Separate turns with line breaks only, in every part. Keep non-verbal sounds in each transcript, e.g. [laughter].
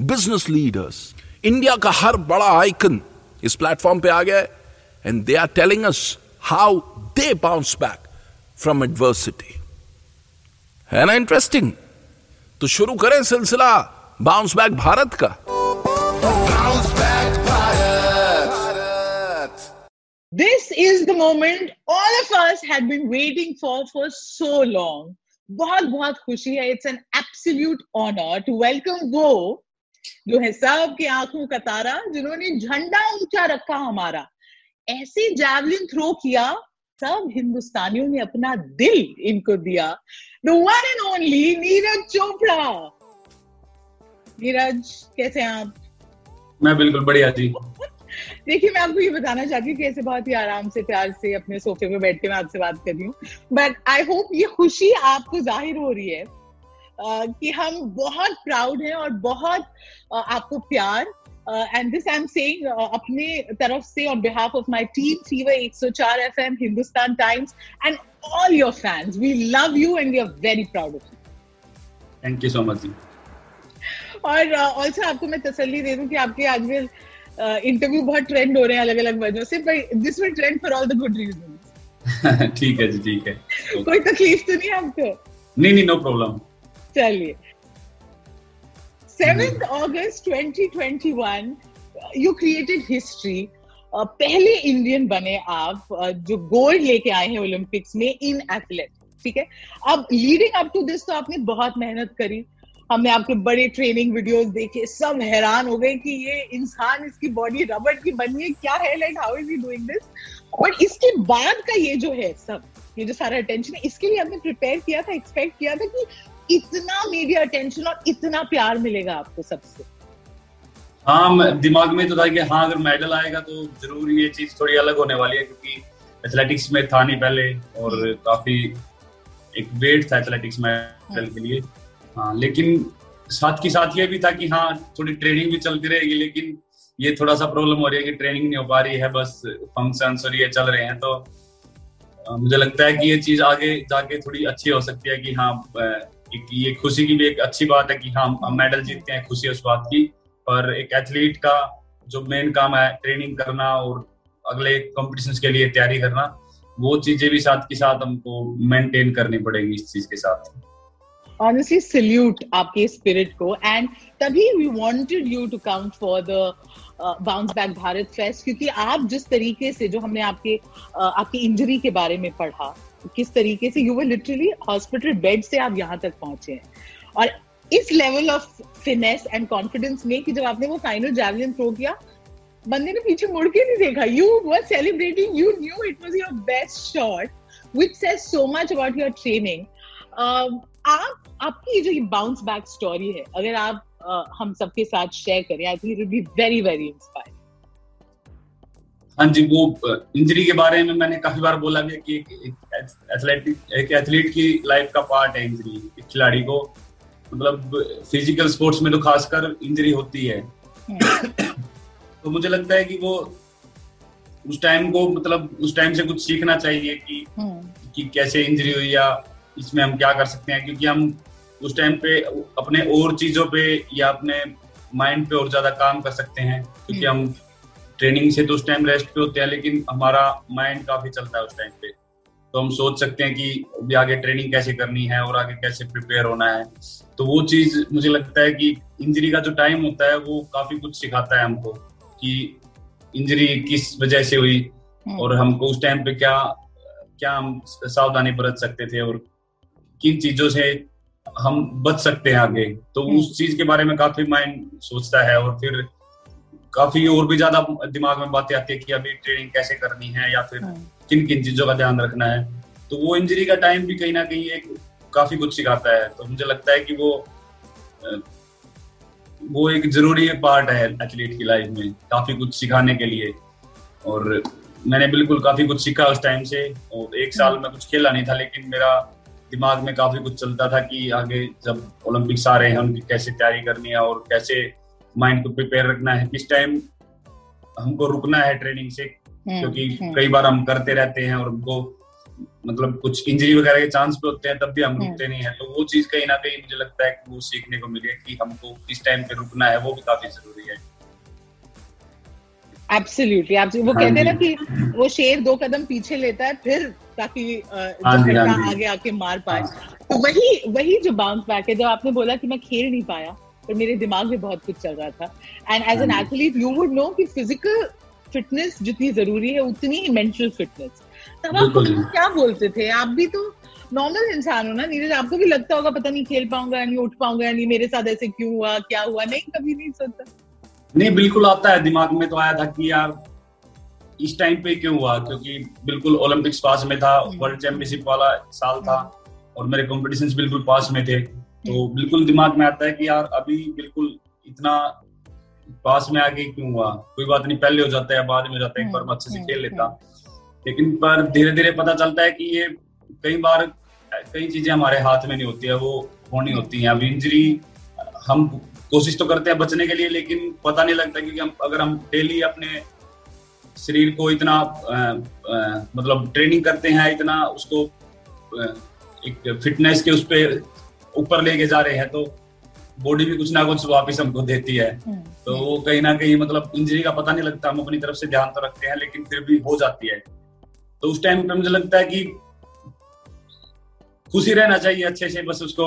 business leaders India का हर बड़ा आइकन इस प्लेटफॉर्म पे आ गया and they are telling us how they bounce back from adversity है ना इंटरेस्टिंग तो शुरू करें सिलसिला बाउंस बैक भारत का
Bounce back Bharat.
This is the moment all of us had been waiting for for so long. बहुत बहुत खुशी है. It's an absolute honour to welcome वो जो है सबकी आँखों का तारा जिन्होंने झंडा ऊँचा रखा हमारा। ऐसे जैवलिन थ्रो किया सब हिंदुस्तानियों ने अपना दिल इनको दिया। The one and only Neeraj Chopra. Neeraj कैसे हैं आप?
मैं बिल्कुल बढ़िया जी।
देखिए मैं आपको ये बताना चाहती हूँ कि ऐसे बहुत ही आराम से प्यार से अपने सोफे पे बैठ के मैं आपसे बात कर रही हूँ। बट आई होप ये खुशी आपको ज़ाहिर हो रही है। कि हम बहुत प्राउड हैं और बहुत अह, आपको प्यार। And this I am saying अपने तरफ़ से on behalf of my team Fever 104 FM Hindustan Times and all your fans we love you and we are very proud of you
thank you so much ji
और also uh, आपको मैं तसल्ली दे दूँ कि आपके आजकल इंटरव्यू बहुत trend हो रहे हैं अलग अलग वजहों से but this will trend for all the good reason
ठीक है जी ठीक है।
कोई तकलीफ़ तो नहीं है आपको?
नहीं नहीं नो प्रॉब्लम
चलिए seventh August 2021 you created history पहले इंडियन बने आप uh, जो गोल्ड लेके आए हैं ओलंपिक्स में इन एथलेट ठीक है? अब लीडिंग अप टू दिस तो आपने बहुत मेहनत करी। हमने आपके बड़े ट्रेनिंग वीडियोस देखे सब हैरान हो गए कि ये इंसान इसकी बॉडी रबड़ की बनी है क्या है? Like how is he doing this but इसके बाद का ये जो है सब ये जो सारा अटेंशन है। इसके लिए हमने प्रिपेयर किया था एक्सपेक्ट किया था कि इतना मीडिया अटेंशन और इतना प्यार मिलेगा आपको सबसे।
हाँ दिमाग में तो था कि हाँ अगर मेडल आएगा तो ज़रूर ये चीज़ थोड़ी अलग होने वाली है, क्योंकि एथलेटिक्स में था नहीं पहले और काफ़ी एक वेट था एथलेटिक्स मेडल के लिए। हाँ लेकिन साथ के साथ ये भी था कि हाँ थोड़ी ट्रेनिंग भी चलती रहेगी, लेकिन ये थोड़ा सा प्रॉब्लम हो रही है कि ट्रेनिंग नहीं हो पा रही है, बस फ़ंक्शन और ये चल रहे हैं तो मुझे लगता है कि ये चीज़ आगे जाके थोड़ी अच्छी हो सकती है कि हाँ एक ये खुशी की भी एक अच्छी बात है कि हाँ हम मेडल जीतते हैं खुशी उस बात की। पर एक एथलीट का जो मेन काम है, ट्रेनिंग करना और अगले कॉम्पिटिशन के लिए तैयारी करना, वो चीज़ें भी साथ के साथ हमको मेंटेन करनी पड़ेगी इस चीज़ के साथ।
Honestly, salute आपके स्पिरिट को। एंड तभी we wanted you to count for the bounce back Bharat fest क्योंकि आप जिस तरीके से जो हमने आपके आपकी इंजरी के बारे में पढ़ा किस तरीके से you were literally hospital bed से आप यहाँ तक पहुँचे हैं और इस level of finesse and confidence में कि जब आपने वो फाइनल जैवलिन थ्रो किया बंदे ने पीछे मुड़ के नहीं देखा you were celebrating you knew it was your best shot says so much about your training. Um, आप आपकी जो ये बाउंस बैक स्टोरी है अगर आप हम सबके साथ शेयर करें। I think it be very very inspiring
हाँ जी वो इंजरी के बारे में मैंने काफ़ी बार बोला भी कि एक एथलेटिक एक एथलीट की लाइफ का पार्ट है इंजरी एक खिलाड़ी को मतलब फ़िज़िकल स्पोर्ट्स में तो खासकर इंजरी होती है। तो मुझे लगता है कि वो उस टाइम को मतलब उस टाइम से कुछ सीखना चाहिए कि कि कैसे इंजरी हुई या इसमें हम क्या कर सकते हैं क्योंकि हम उस टाइम पे अपने और चीज़ों पे या अपने माइंड पे और ज़्यादा काम कर सकते हैं क्योंकि हम ट्रेनिंग से तो उस टाइम रेस्ट पे होते हैं लेकिन हमारा माइंड काफ़ी चलता है उस टाइम पे। तो हम सोच सकते हैं कि अभी आगे ट्रेनिंग कैसे करनी है और आगे कैसे प्रिपेयर होना है। तो वो चीज़ मुझे लगता है कि इंजरी का जो टाइम होता है वो काफ़ी कुछ सिखाता है हमको कि इंजरी किस वजह से हुई
हम्म।
और हमको उस टाइम पे क्या क्या हम सावधानी बरत सकते थे और किन चीज़ों से हम बच सकते हैं आगे। तो
हम्म।
उस चीज़ के बारे में काफ़ी माइंड सोचता है और फिर काफ़ी और भी ज़्यादा दिमाग में बातें आती है कि अभी ट्रेनिंग कैसे करनी है या फिर
हम्म।
किन किन चीज़ों का ध्यान रखना है। तो वो इंजरी का टाइम भी कहीं ना कहीं एक काफ़ी कुछ सिखाता है। तो मुझे लगता है कि वो वो एक ज़रूरी पार्ट है एथलीट की लाइफ में काफ़ी कुछ सिखाने के लिए। और मैंने बिल्कुल काफ़ी कुछ सीखा उस टाइम से। और एक साल में कुछ खेला नहीं था लेकिन मेरा दिमाग में काफ़ी कुछ चलता था कि आगे जब ओलंपिक्स आ रहे हैं उनकी कैसे तैयारी करनी है और कैसे माइंड को प्रिपेयर रखना है किस टाइम हमको रुकना है ट्रेनिंग से
हम्म,
क्योंकि
हम्म।
कई बार हम करते रहते हैं और हमको मतलब कुछ इंजरी वगैरह के चांस भी होते हैं तब भी हम
हम्म।
रुकते नहीं है तो वो चीज़ कहीं ना कहीं मुझे लगता है कि वो सीखने को मिले कि हमको किस टाइम पे रुकना है वो भी काफ़ी ज़रूरी है
एब्सोल्युटली आप वो
हाँ
कहते हैं ना कि वो शेर दो कदम पीछे लेता है फिर ताकि
हाँ हाँ।
आगे आके मार पाए। तो वही वही जो बाउंस बैक है जब आपने बोला कि मैं खेल नहीं पाया पर मेरे दिमाग में बहुत कुछ चल रहा था। And as an athlete you would know कि फ़िज़िकल फिटनेस जितनी ज़रूरी है उतनी ही मेंटल फिटनेस तब आप क्या बोलते थे? आप भी तो नॉर्मल इंसान हो ना नीरज आपको भी लगता होगा पता नहीं खेल पाऊँगा नहीं उठ पाऊँगा नहीं मेरे साथ ऐसे क्यों हुआ क्या हुआ? नहीं कभी नहीं सोचा।
नहीं बिल्कुल आता है दिमाग में तो आया था कि यार इस टाइम पे क्यों हुआ? क्योंकि बिल्कुल ओलंपिक्स पास में था
हम्म।
वर्ल्ड चैंपियनशिप वाला साल था और मेरे कॉम्पिटिशन बिल्कुल पास में थे। तो बिल्कुल दिमाग में आता है कि यार अभी बिल्कुल इतना पास में आगे क्यों हुआ? कोई बात नहीं पहले हो जाता है बाद में हो जाता है एक बार मैं अच्छे से
हम्म,
खेल लेता। लेकिन पर धीरे धीरे पता चलता है कि ये कई बार कई चीज़ें हमारे हाथ में नहीं होती है वो होनी होती है। अभी इंजरी हम कोशिश तो करते हैं बचने के लिए लेकिन पता नहीं लगता क्योंकि हम अगर हम डेली अपने शरीर को इतना अ, अ, मतलब ट्रेनिंग करते हैं इतना उसको एक फिटनेस के उस पे ऊपर लेके जा रहे हैं तो बॉडी भी कुछ ना कुछ वापिस हमको देती है। तो वो कहीं ना कहीं मतलब इंजरी का पता नहीं लगता हम अपनी तरफ़ से ध्यान तो रखते हैं लेकिन फिर भी हो जाती है। तो उस टाइम पे मुझे लगता है कि खुशी रहना चाहिए अच्छे से बस उसको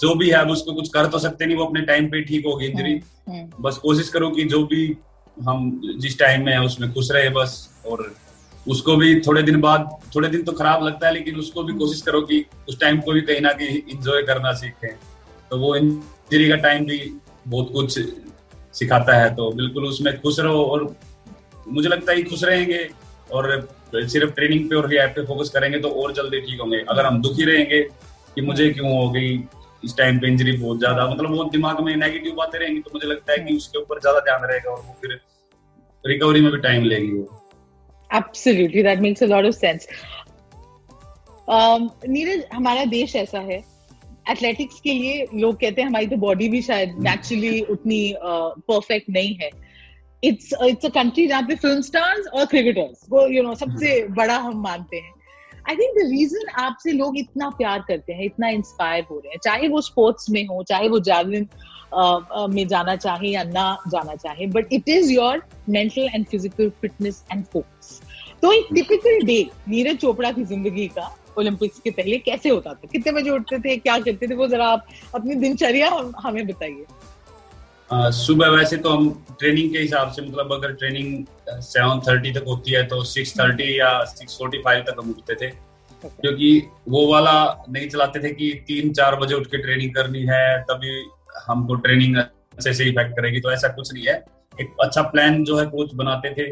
जो भी है उसको कुछ कर तो सकते नहीं वो अपने टाइम पे ठीक होगी इंजरी।
हम्म,
बस कोशिश करो कि जो भी हम जिस टाइम में है उसमें खुश रहे बस और उसको भी थोड़े दिन बाद थोड़े दिन तो खराब लगता है लेकिन उसको भी कोशिश करो कि उस टाइम को भी कहीं ना कहीं इंजॉय करना सीखें। तो वो इंजरी का टाइम भी बहुत कुछ सिखाता है तो बिल्कुल उसमें खुश रहो और मुझे लगता है खुश रहेंगे और सिर्फ़ ट्रेनिंग पे और रिहैब पे फोकस करेंगे तो और जल्दी ठीक होंगे। अगर हम दुखी रहेंगे कि मुझे क्यों हो गई इस टाइम पे इंजरी बहुत ज़्यादा मतलब वो दिमाग में नेगेटिव बातें रहेंगी तो मुझे लगता है कि उसके ऊपर ज़्यादा ध्यान रहेगा और वो फिर रिकवरी में भी टाइम लेगी वो।
Absolutely, that makes a lot of sense. Um, Neeraj हमारा देश ऐसा है एथलेटिक्स के लिए लोग कहते हैं हमारी तो बॉडी भी शायद नेचुरली उतनी परफेक्ट uh, नहीं है। इट्स इट्स अ कंट्री जहाँ पे फ़िल्म स्टार्स और क्रिकेटर्स वो यू नो सबसे बड़ा हम मानते हैं। आई थिंक द रीजन आपसे लोग इतना प्यार करते हैं, इतना इंस्पायर हो रहे हैं, चाहे वो स्पोर्ट्स में हो, चाहे वो जावलिन में जाना चाहे या ना जाना चाहे but it is your mental and physical fitness and focus तो एक टिपिकल डे नीरज चोपड़ा की ज़िंदगी का ओलंपिक्स के पहले कैसे होता था? कितने बजे उठते थे, क्या करते थे? वो जरा आप अपनी दिनचर्या हमें बताइए।
सुबह वैसे तो हम ट्रेनिंग के हिसाब से मतलब अगर ट्रेनिंग सेवन थर्टी तक होती है तो सिक्स थर्टी या सिक्स फोर्टी फाइव तक हम उठते थे। क्योंकि वो वाला नहीं चलाते थे कि तीन चार बजे उठ के ट्रेनिंग करनी है तभी हमको ट्रेनिंग अच्छे से इफ़ेक्ट करेगी तो ऐसा कुछ नहीं है। एक अच्छा प्लान जो है कोच बनाते थे।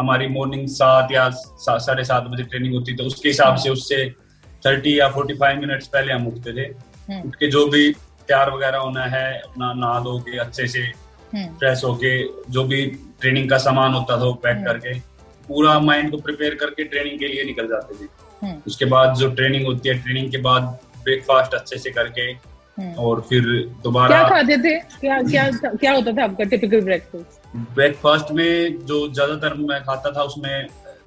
हमारी मॉर्निंग सात या साढ़े सात बजे ट्रेनिंग होती तो उसके हिसाब से उससे थर्टी या फोर्टी फाइव मिनट्स पहले हम उठते थे।
हम्म।
उठ के जो भी तैयार वगैरह होना है अपना नहा धो के अच्छे से
हम्म,
फ्रेश होके जो भी ट्रेनिंग का सामान होता था वो पैक
हम्म।
करके पूरा माइंड को प्रिपेयर करके ट्रेनिंग के लिए निकल जाते थे
हम्म,
उसके बाद जो ट्रेनिंग होती है ट्रेनिंग के बाद ब्रेकफास्ट अच्छे से करके
हम्म।
और फिर दोबारा क्या
खाते थे क्या क्या क्या होता था आपका टिपिकल ब्रेकफास्ट
ब्रेकफास्ट में जो ज़्यादातर मैं खाता था उसमें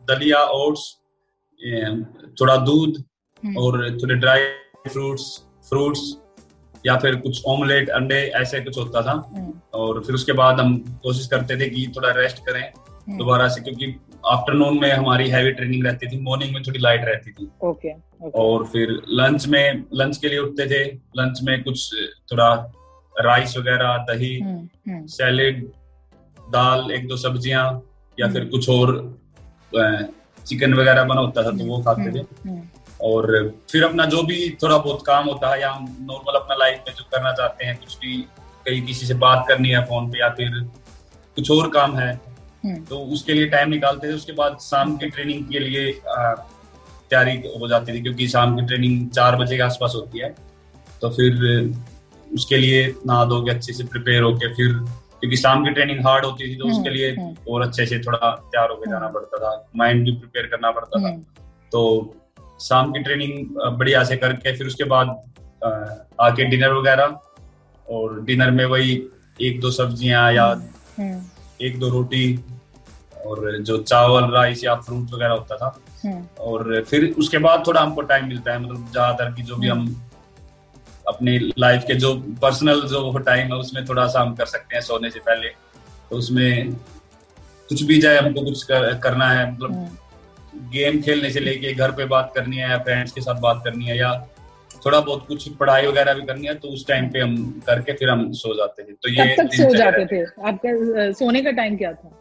दलिया ओट्स थोड़ा दूध
हम्म।
और थोड़े ड्राई फ्रूट्स फ्रूट्स या फिर कुछ ऑमलेट अंडे ऐसे कुछ होता था। और फिर उसके बाद हम कोशिश करते थे कि थोड़ा रेस्ट करें दोबारा से क्योंकि आफ्टरनून में हमारी हैवी ट्रेनिंग रहती थी मॉर्निंग में थोड़ी लाइट रहती थी।
ओके ओके
और फिर लंच में लंच के लिए उठते थे। लंच में कुछ थोड़ा राइस वगैरह दही
हम्म हम्म।
सैलेड दाल एक दो सब्ज़ियाँ या फिर कुछ और चिकन वगैरह बना होता था तो वो खाते थे।
हम्म।
और फिर अपना जो भी थोड़ा बहुत काम होता है या हम नॉर्मल अपना लाइफ में जो करना चाहते हैं कुछ भी कहीं किसी से बात करनी है फ़ोन पे या फिर कुछ और काम है
हम्म।
तो उसके लिए टाइम निकालते थे उसके बाद शाम की ट्रेनिंग के लिए तैयारी हो जाती थी क्योंकि शाम की ट्रेनिंग चार बजे के आसपास होती है। तो फिर उसके लिए नहा धो के अच्छे से प्रिपेयर होके फिर क्योंकि शाम की ट्रेनिंग हार्ड होती थी तो उसके लिए
हम्म,
और अच्छे से थोड़ा तैयार होकर जाना पड़ता था माइंड भी प्रिपेयर करना पड़ता था।
हम्म।
तो शाम की ट्रेनिंग बढ़िया से करके फिर उसके बाद आके डिनर वगैरह और डिनर में वही एक दो सब्ज़ियाँ या
हम्म।
एक दो रोटी और जो चावल राइस या फ्रूट वगैरह होता था।
हम्म।
और फिर उसके बाद थोड़ा हमको टाइम मिलता है मतलब ज़्यादातर की जो भी हम अपनी लाइफ के जो पर्सनल जो टाइम है उसमें थोड़ा सा हम कर सकते हैं सोने से पहले। तो उसमें कुछ भी जाए हमको कुछ कर, करना है मतलब
हम्म।
गेम खेलने से लेके घर पे बात करनी है या फ्रेंड्स के साथ बात करनी है या थोड़ा बहुत कुछ पढ़ाई वगैरह भी करनी है तो उस टाइम पे हम करके फिर हम सो जाते थे तो ये
तक सो जाते थे? आपका सोने का टाइम क्या था?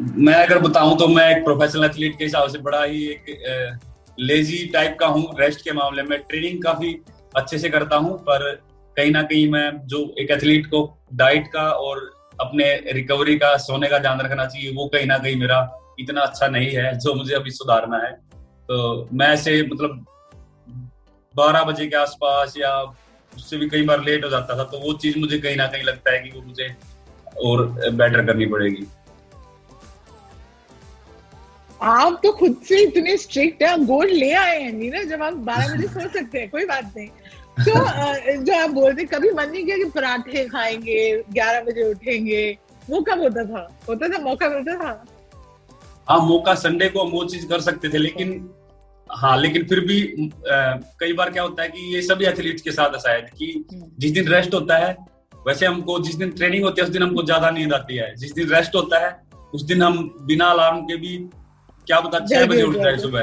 मैं अगर बताऊँ तो मैं एक प्रोफेशनल एथलीट के हिसाब से बड़ा ही एक लेजी टाइप का हूँ। रेस्ट के मामले में ट्रेनिंग काफ़ी अच्छे से करता हूँ पर कहीं ना कहीं मैं जो एक एथलीट को डाइट का और अपने रिकवरी का सोने का ध्यान रखना चाहिए वो कहीं ना कहीं मेरा इतना अच्छा नहीं है जो मुझे अभी सुधारना है। तो मैं ऐसे मतलब बारह बजे के आसपास या उससे भी कई बार लेट हो जाता था तो वो चीज़ मुझे कहीं ना कहीं लगता है कि वो मुझे और बेटर करनी पड़ेगी।
आप तो खुद से इतने स्ट्रिक्ट है गोल्ड ले आए हैं, नीरज, जब आप बारह बजे सो सकते हैं, कोई बात नहीं। तो जो आप बोलते कभी मन नहीं किया कि पराठे खाएँगे, ग्यारह बजे उठेंगे, वो कब होता था? होता था, मौका मिलता था?
हाँ मौका संडे को हम वो चीज़ कर सकते थे लेकिन हाँ लेकिन फिर भी अ, कई बार क्या होता है कि ये सभी एथलीट्स के साथ है शायद कि जिस दिन रेस्ट होता है वैसे हमको जिस दिन ट्रेनिंग होती है उस दिन हमको ज़्यादा नींद आती है। जिस दिन रेस्ट होता है उस दिन हम बिना अलार्म के भी क्या पता छह बजे उठता है सुबह।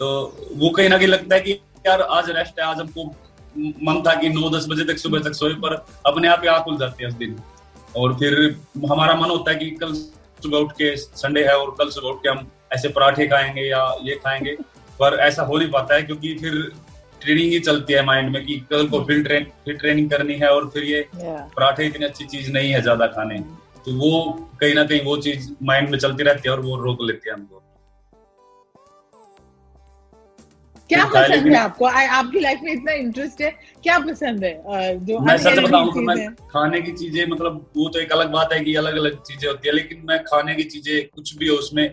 तो वो कहीं ना कहीं लगता है कि यार आज रेस्ट है आज हमको मन था कि नौ दस बजे तक सुबह तक सोए पर अपने आप ही आँख खुल जाती है उस दिन। और फिर हमारा मन होता है कि कल सुबह उठ के संडे है और कल सुबह उठ के हम ऐसे पराठे खाएँगे या ये खाएँगे। पर ऐसा हो नहीं पाता है क्योंकि फिर ट्रेनिंग ही चलती है माइंड में कि कल को फिर ट्रेन फिर ट्रेनिंग करनी है और फिर ये पराठे इतनी अच्छी चीज़ नहीं है ज़्यादा खाने। तो वो कहीं ना कहीं वो चीज़ माइंड में चलती रहती है और वो रोक लेती है हमको।
क्या पसंद है आपको? आ- आपकी लाइफ में इतना इंटरेस्ट है क्या पसंद है? जो
मैं सच बताऊँ तो मैं खाने की चीज़ें मतलब वो तो एक अलग बात है कि अलग अलग चीज़ें होती है लेकिन मैं खाने की चीज़ें कुछ भी हो उसमें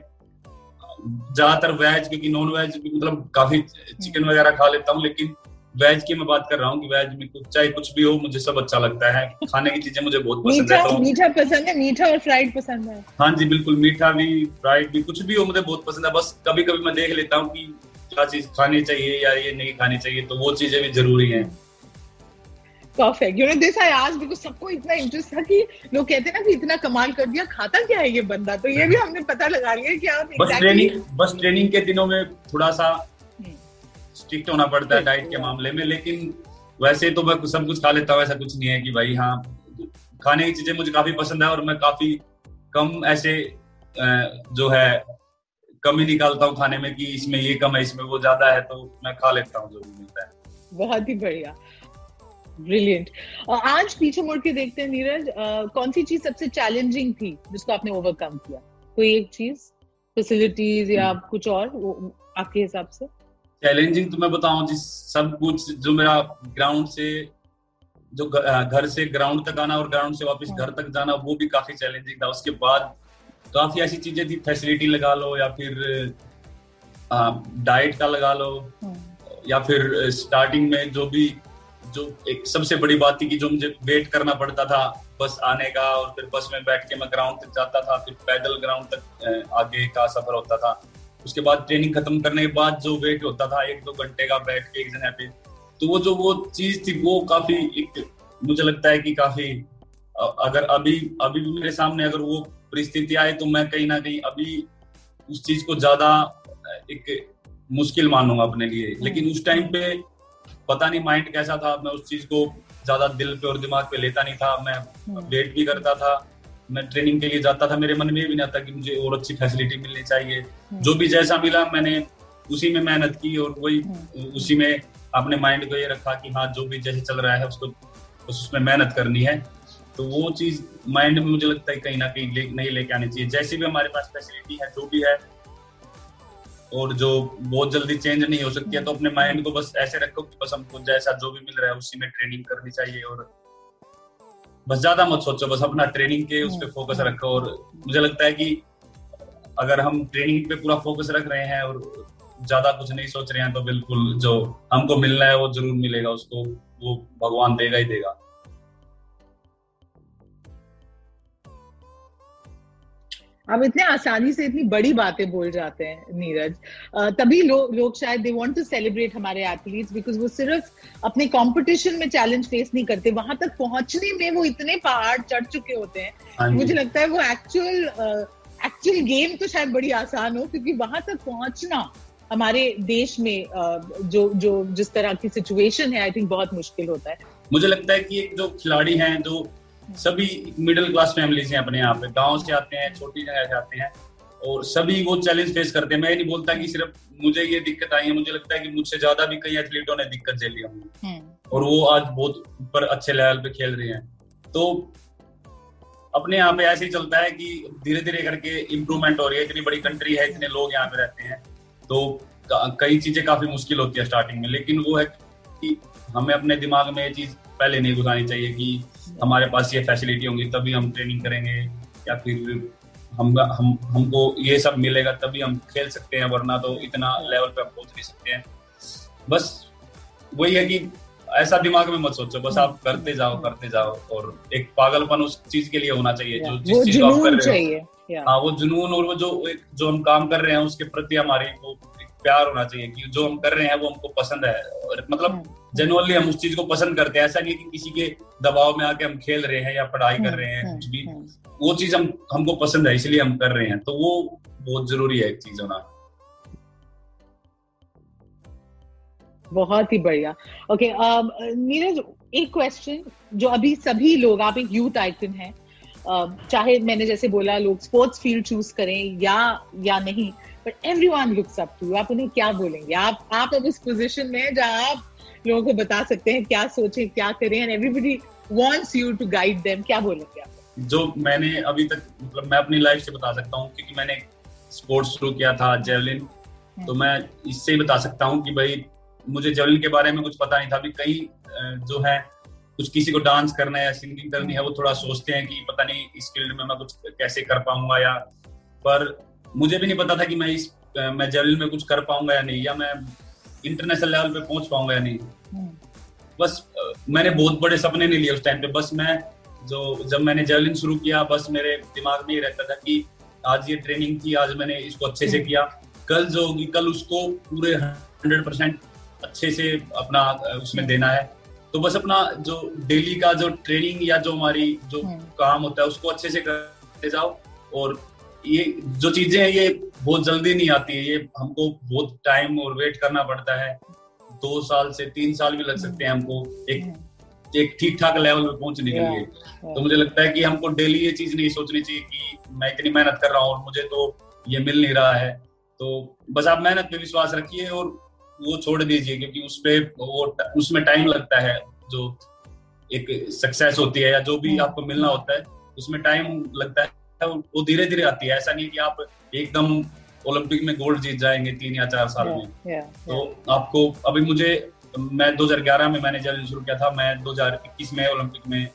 ज़्यादातर वेज क्योंकि नॉन वेज भी मतलब काफ़ी चिकन वगैरह खा लेता हूँ लेकिन वेज की मैं बात कर रहा हूँ कि वेज में कुछ चाहे कुछ भी हो मुझे सब अच्छा लगता है। खाने की चीज़ें मुझे बहुत पसंद
मीठा
है तो
मीठा पसंद है मीठा और फ्राइड पसंद है।
हाँ जी बिल्कुल मीठा भी फ्राइड भी कुछ भी हो मुझे बहुत पसंद है बस कभी कभी मैं देख लेता हूँ कि क्या चीज़ खानी चाहिए या ये नहीं खानी चाहिए तो वो चीज़ें भी ज़रूरी हैं।
Perfect you know this I आज बिकॉज़ सबको इतना इंटरेस्ट था कि लोग कहते हैं ना कि इतना कमाल कर दिया खाता क्या है ये बंदा? तो ये भी हमने पता लगा लिया कि आप
बस
exactly-
ट्रेनिंग बस ट्रेनिंग के दिनों में थोड़ा सा
हम्म।
स्ट्रिक्ट होना पड़ता है डाइट के मामले में लेकिन वैसे तो मैं सब कुछ खा लेता हूँ ऐसा कुछ नहीं है कि भाई हाँ खाने की चीज़ें मुझे काफ़ी पसंद है और मैं काफ़ी कम ऐसे जो है कमी निकालता हूँ खाने में कि इसमें ये कम है इसमें वो ज़्यादा है तो मैं खा लेता हूँ जो भी मिलता है।
बहुत ही बढ़िया। ब्रिलियंट आज पीछे मुड़ के देखते हैं नीरज कौन सी चीज़ सबसे चैलेंजिंग थी जिसको आपने ओवरकम किया? कोई एक चीज़? फैसिलिटीज़ या
हम्म।
कुछ और आपके हिसाब से?
चैलेंजिंग तो मैं बताऊँ जिस सब कुछ जो मेरा ग्राउंड से जो घर से ग्राउंड तक आना और ग्राउंड से वापस घर तक जाना वो भी काफ़ी चैलेंजिंग था। उसके बाद काफ़ी ऐसी चीज़ें थी फैसिलिटी लगा लो या फिर डाइट का लगा लो या फिर स्टार्टिंग में जो भी जो एक सबसे बड़ी बात थी कि जो मुझे वेट करना पड़ता था बस आने का और फिर बस में बैठ के मैं ग्राउंड तक जाता था फिर पैदल ग्राउंड तक आगे का सफ़र होता था। उसके बाद ट्रेनिंग खत्म करने के बाद जो वेट होता था एक दो घंटे का बैठ के एक जगह पे तो वो जो वो चीज़ थी वो काफ़ी एक मुझे लगता है कि काफ़ी अगर अभी अभी भी मेरे सामने अगर वो परिस्थिति आए तो मैं कहीं ना कहीं अभी उस चीज़ को ज़्यादा एक मुश्किल मानूँगा अपने लिए। लेकिन उस टाइम पे पता नहीं माइंड कैसा था मैं उस चीज़ को ज़्यादा दिल पे और दिमाग पे लेता नहीं था। मैं वेट भी करता था मैं ट्रेनिंग के लिए जाता था। मेरे मन में भी नहीं आता कि मुझे और अच्छी फैसिलिटी मिलनी चाहिए। जो भी जैसा मिला मैंने उसी में मेहनत की और वही उसी में अपने माइंड को ये रखा कि हाँ जो भी जैसे चल रहा है उसको उसमें मेहनत करनी है। तो वो चीज़ माइंड में मुझे लगता है कहीं ना कहीं ले, नहीं लेके आनी चाहिए। जैसे भी हमारे पास फैसिलिटी है जो भी है और जो बहुत जल्दी चेंज नहीं हो सकती है तो अपने माइंड को बस ऐसे रखो कि बस हमको जैसा जो भी मिल रहा है उसी में ट्रेनिंग करनी चाहिए और बस ज़्यादा मत सोचो बस अपना ट्रेनिंग के उस पर फोकस रखो। और मुझे लगता है कि अगर हम ट्रेनिंग पे पूरा फोकस रख रहे हैं और ज़्यादा कुछ नहीं सोच रहे हैं तो बिल्कुल जो हमको मिलना है वो ज़रूर मिलेगा उसको वो भगवान देगा ही देगा।
आप इतने आसानी से इतनी बड़ी बातें बोल जाते हैं नीरज। तभी लोग लोग शायद दे वांट टू सेलिब्रेट हमारे एथलीट्स बिकॉज़ वो सिर्फ़ अपने कंपटीशन में चैलेंज फेस नहीं करते। वहाँ तक पहुँचने में वो इतने पहाड़ चढ़ चुके होते हैं। हाँ मुझे लगता है वो एक्चुअल एक्चुअल गेम तो शायद बड़ी आसान हो क्योंकि वहाँ तक पहुँचना हमारे देश में जो जो जिस तरह की सिचुएशन है आई थिंक बहुत मुश्किल होता है।
मुझे लगता है कि जो खिलाड़ी हैं जो सभी मिडिल क्लास फैमिली हैं अपने यहाँ पे। गाँव से आते हैं छोटी जगह से आते हैं और सभी वो चैलेंज फेस करते हैं। मैं नहीं बोलता कि सिर्फ़ मुझे ये दिक्कत आई है मुझे लगता है कि मुझसे ज़्यादा भी कई एथलीटों ने दिक्कत झेली होंगी। हम्म। और वो आज बहुत ऊपर अच्छे लेवल पे खेल रहे हैं। तो अपने यहाँ पे ऐसे ही चलता है कि धीरे धीरे करके इम्प्रूवमेंट हो रही है। इतनी बड़ी कंट्री है इतने लोग यहाँ पे रहते हैं। तो कई चीज़ें काफ़ी मुश्किल होती है स्टार्टिंग में। लेकिन वो है कि हमें अपने दिमाग में ये चीज़ पहले नहीं घुसानी चाहिए कि हमारे पास ये फैसिलिटी होंगी तभी हम ट्रेनिंग करेंगे या फिर हम हम हमको ये सब मिलेगा तभी हम खेल सकते हैं वरना तो इतना लेवल पे पहुँच नहीं सकते हैं। बस वही है कि ऐसा दिमाग में मत सोचो बस आप करते जाओ करते जाओ और एक पागलपन उस चीज़ के लिए होना चाहिए जो जिस चीज़ को आप कर रहे हो। हाँ वो जुनून और वो जो जो हम काम कर रहे हैं उसके प्रति हमारी वो प्यार होना चाहिए कि जो हम कर रहे हैं वो हमको पसंद है। और मतलब जनरली हम्म। हम उस चीज़ को पसंद करते हैं। ऐसा नहीं कि किसी के दबाव में आके हम खेल रहे हैं या पढ़ाई कर रहे हैं हम्म, कुछ भी। हम्म, वो चीज़ हम हमको पसंद है इसलिए हम कर रहे हैं। तो वो बहुत ज़रूरी है एक चीज़ होना।
बहुत ही बढ़िया। ओके नीरज एक क्वेश्चन जो अभी सभी लोग आप एक यूथ आइकन हैं चाहे मैंने जैसे बोला लोग स्पोर्ट्स फ़ील्ड चूज़ करें या या नहीं but everyone looks up to आप उन्हें क्या बोलेंगे? आप आप अब इस पोजिशन में जहाँ आप लोगों को बता सकते हैं क्या सोचें क्या करें and everybody wants you to guide them क्या बोलेंगे आप?
जो मैंने अभी तक मतलब मैं अपनी लाइफ से बता सकता हूँ क्योंकि मैंने स्पोर्ट्स शुरू किया था जेवलिन हम्म। तो मैं इससे ही बता सकता हूँ कि भाई मुझे जेवलिन के बारे में कुछ पता नहीं था। अभी कई जो है कुछ किसी को डांस करना है या सिंगिंग करनी है वो थोड़ा सोचते हैं कि पता नहीं इस फ़ील्ड में मैं कुछ कैसे कर पाऊँगा या पर मुझे भी नहीं पता था कि मैं इस मैं जेवलिन में कुछ कर पाऊँगा या नहीं या मैं इंटरनेशनल लेवल पे पहुँच पाऊँगा या नहीं हम्म। बस मैंने बहुत बड़े सपने नहीं लिए उस टाइम पे बस मैं जो जब मैंने जेवलिन शुरू किया बस मेरे दिमाग में ये रहता था कि आज ये ट्रेनिंग थी आज मैंने इसको अच्छे से हम्म। किया कल जो होगी कल उसको पूरे हंड्रेड परसेंट अच्छे से अपना उसमें देना है तो बस अपना जो डेली का जो ट्रेनिंग या जो हमारी जो हम्म। काम होता है उसको अच्छे से करते जाओ। और ये जो चीज़ें हैं ये बहुत जल्दी नहीं आती है। ये हमको बहुत टाइम और वेट करना पड़ता है। दो साल से तीन साल भी लग सकते हैं हमको एक हम्म। एक ठीक ठाक लेवल पे पहुँचने के लिए। तो मुझे लगता है कि हमको डेली ये चीज़ नहीं सोचनी चाहिए कि मैं इतनी मेहनत कर रहा हूँ और मुझे तो ये मिल नहीं रहा है। तो बस आप मेहनत पे विश्वास रखिए और वो छोड़ दीजिए क्योंकि उस पे वो उसमें टाइम लगता है जो एक सक्सेस होती है या जो भी। आपको मिलना होता है उसमें टाइम लगता है वो धीरे धीरे आती है ऐसा नहीं कि आप एकदम ओलंपिक में गोल्ड जीत जाएँगे तीन या चार साल में तो आपको अभी मुझे मैं 2011 में मैंने जर्नी शुरू किया था मैं 2021 में ओलंपिक में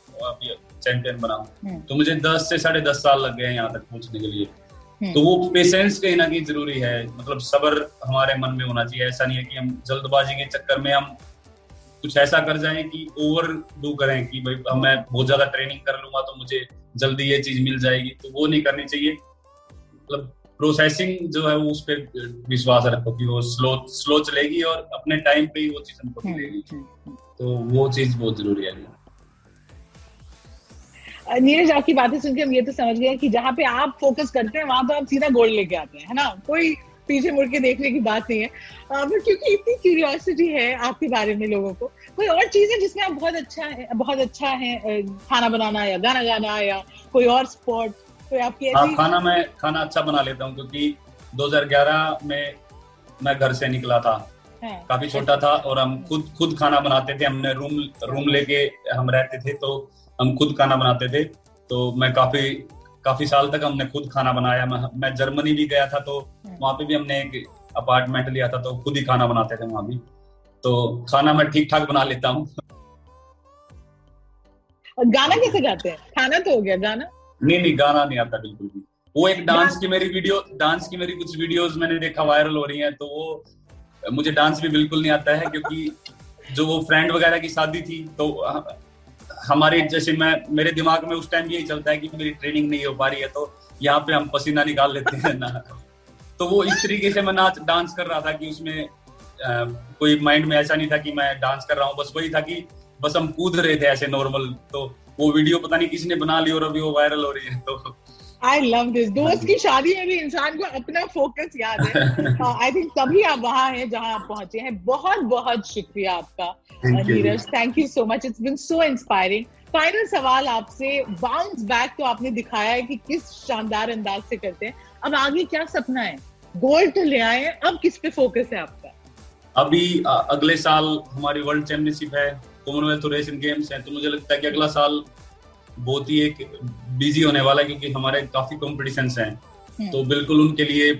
चैंपियन बना हम्म। तो मुझे 10 से साढ़े दस साल लग गए यहाँ तक पहुँचने के लिए। तो वो पेशेंस कहीं ना कहीं ज़रूरी है। मतलब सबर हमारे मन में होना चाहिए। ऐसा नहीं है कि हम जल्दबाजी के चक्कर में हम कुछ ऐसा कर जाए कि ओवर डू करें कि भाई मैं बहुत ज़्यादा ट्रेनिंग कर लूँगा तो मुझे जल्दी ये चीज़ मिल जाएगी। तो वो नहीं करनी चाहिए। मतलब प्रोसेसिंग जो है वो उस पर विश्वास रखो कि वो स्लो स्लो चलेगी और अपने टाइम पे ही वो चीज़ हमको हम्म, मिलेगी। हम्म, तो वो चीज़ बहुत ज़रूरी है।
नीरज आपकी बातें सुन के हम ये तो समझ गए कि जहाँ पे आप फोकस करते हैं वहाँ तो आप सीधा गोल्ड लेके आते हैं है ना? कोई पीछे मुड़ के देखने की बात नहीं है। बट क्योंकि इतनी क्यूरियोसिटी है आपके बारे में लोगों को कोई और चीज़ है जिसमें आप बहुत अच्छा है बहुत अच्छा है खाना बनाना या गाना गाना या कोई और स्पोर्ट कोई आपकी
हाँ खाना मैं खाना अच्छा बना लेता हूँ क्योंकि 2011 में मैं घर से निकला था। हाँ, काफ़ी छोटा था और हम खुद खुद खाना बनाते थे। हमने रूम रूम लेके हम रहते थे तो हम खुद खाना बनाते थे तो मैं काफ़ी काफ़ी साल तक हमने खुद खाना बनाया। मैं, मैं जर्मनी भी गया था तो हाँ। वहाँ पे भी हमने एक अपार्टमेंट लिया था तो खुद ही खाना बनाते थे वहाँ भी। तो खाना मैं ठीक ठाक बना लेता हूँ।
गाना कैसे गाते हैं? खाना तो हो गया गाना?
नहीं नहीं गाना नहीं आता बिल्कुल भी। वो एक डांस की मेरी वीडियो डांस की मेरी कुछ वीडियोस मैंने देखा वायरल हो रही हैं तो वो मुझे डांस भी बिल्कुल नहीं आता है क्योंकि जो वो फ्रेंड वगैरह की शादी थी तो हमारी जैसे मैं मेरे दिमाग में उस टाइम यही चलता है कि मेरी ट्रेनिंग नहीं हो पा रही है तो यहाँ पे हम पसीना निकाल लेते हैं ना। तो वो इस तरीके से मैं नाच डांस कर रहा था कि उसमें आ, कोई माइंड में ऐसा नहीं था कि मैं डांस कर रहा हूँ बस वही था कि बस हम कूद रहे थे ऐसे नॉर्मल तो वो वीडियो पता नहीं किसी ने बना ली और अभी वो वायरल हो रही है तो
आई लव दिस दोस्त की शादी में भी इंसान को अपना फोकस याद है। [laughs] आई थिंक तभी आप वहाँ हैं जहाँ आप पहुँचे हैं। बहुत बहुत शुक्रिया आपका Neeraj. Thank you so much it's been so inspiring final सवाल आपसे बाउंस बैक तो आपने दिखाया है कि किस शानदार अंदाज से करते हैं। अब आगे क्या सपना है? गोल्ड तो ले आए अब किस पे फोकस है आपका?
अभी अगले साल हमारी वर्ल्ड चैंपियनशिप है। कॉमनवेल्थ एशियन गेम्स है। तो मुझे लगता है कि अगला साल बहुत ही एक बिज़ी होने वाला है क्योंकि हमारे काफ़ी कॉम्पिटिशन हैं। हम्म। तो बिल्कुल उनके लिए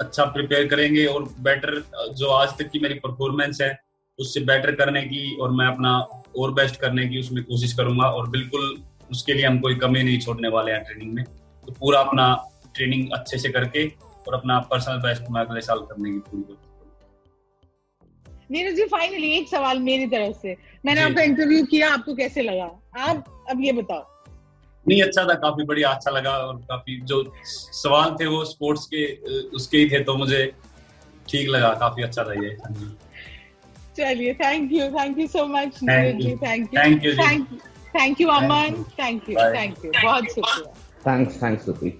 अच्छा प्रिपेयर करेंगे और बेटर जो आज तक की मेरी परफॉर्मेंस है उससे बेटर करने की और मैं अपना और बेस्ट करने की उसमें कोशिश करूँगा और बिल्कुल उसके लिए हम कोई कमी नहीं छोड़ने वाले हैं ट्रेनिंग में। तो पूरा अपना ट्रेनिंग अच्छे से करके और अपना पर्सनल बेस्ट मैं अगले साल करने की पूरी कोशिश
नीरज जी फाइनली एक सवाल मेरी तरफ़ से। मैंने आपका इंटरव्यू किया आपको कैसे लगा? आप अब ये बताओ।
नहीं अच्छा था काफ़ी बढ़िया अच्छा लगा और काफ़ी जो सवाल थे वो स्पोर्ट्स के उसके ही थे तो मुझे ठीक लगा काफ़ी अच्छा था ये।
चलिए thank you thank you so much thank you thank you thank you thank you Aman thank you thank you बहुत शुक्रिया.
थैंक्स थैंक्स सुपी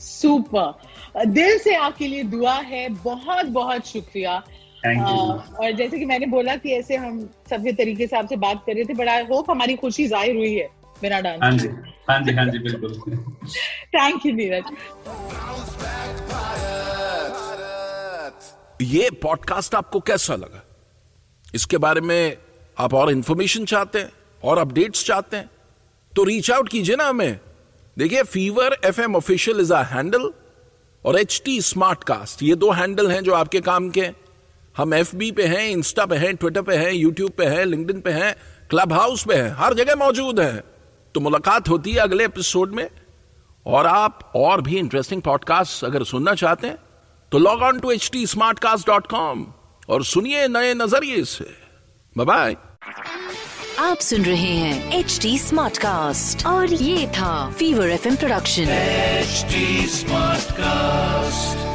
सुपर दिल से आपके लिए दुआ है बहुत बहुत शुक्रिया. और जैसे कि मैंने बोला कि ऐसे हम सभ्य तरीके से आपसे बात कर रहे थे बट आई होप हमारी खुशी ज़ाहिर हुई है. मेरा डांस हाँ जी हाँ जी हाँ जी बिल्कुल। थैंक यू नीरज
ये पॉडकास्ट आपको कैसा लगा? इसके बारे में आप और इंफॉर्मेशन चाहते हैं और अपडेट्स चाहते हैं तो रीच आउट कीजिए ना हमें। देखिए Fever F M official is a handle और एच टी स्मार्ट कास्ट ये दो हैंडल हैं जो आपके काम के हम एफ़ बी पे हैं इंस्टा पे हैं ट्विटर पे हैं यूट्यूब पे हैं लिंक्डइन पे हैं क्लब हाउस पे हैं हर जगह मौजूद हैं। तो मुलाकात होती है अगले एपिसोड में। और आप और भी इंटरेस्टिंग पॉडकास्ट अगर सुनना चाहते हैं तो log on to H T smart cast dot com और सुनिए नए नज़रिए से। बाय
आप सुन रहे हैं एच टी स्मार्ट कास्ट और ये था Fever F production
H smart cast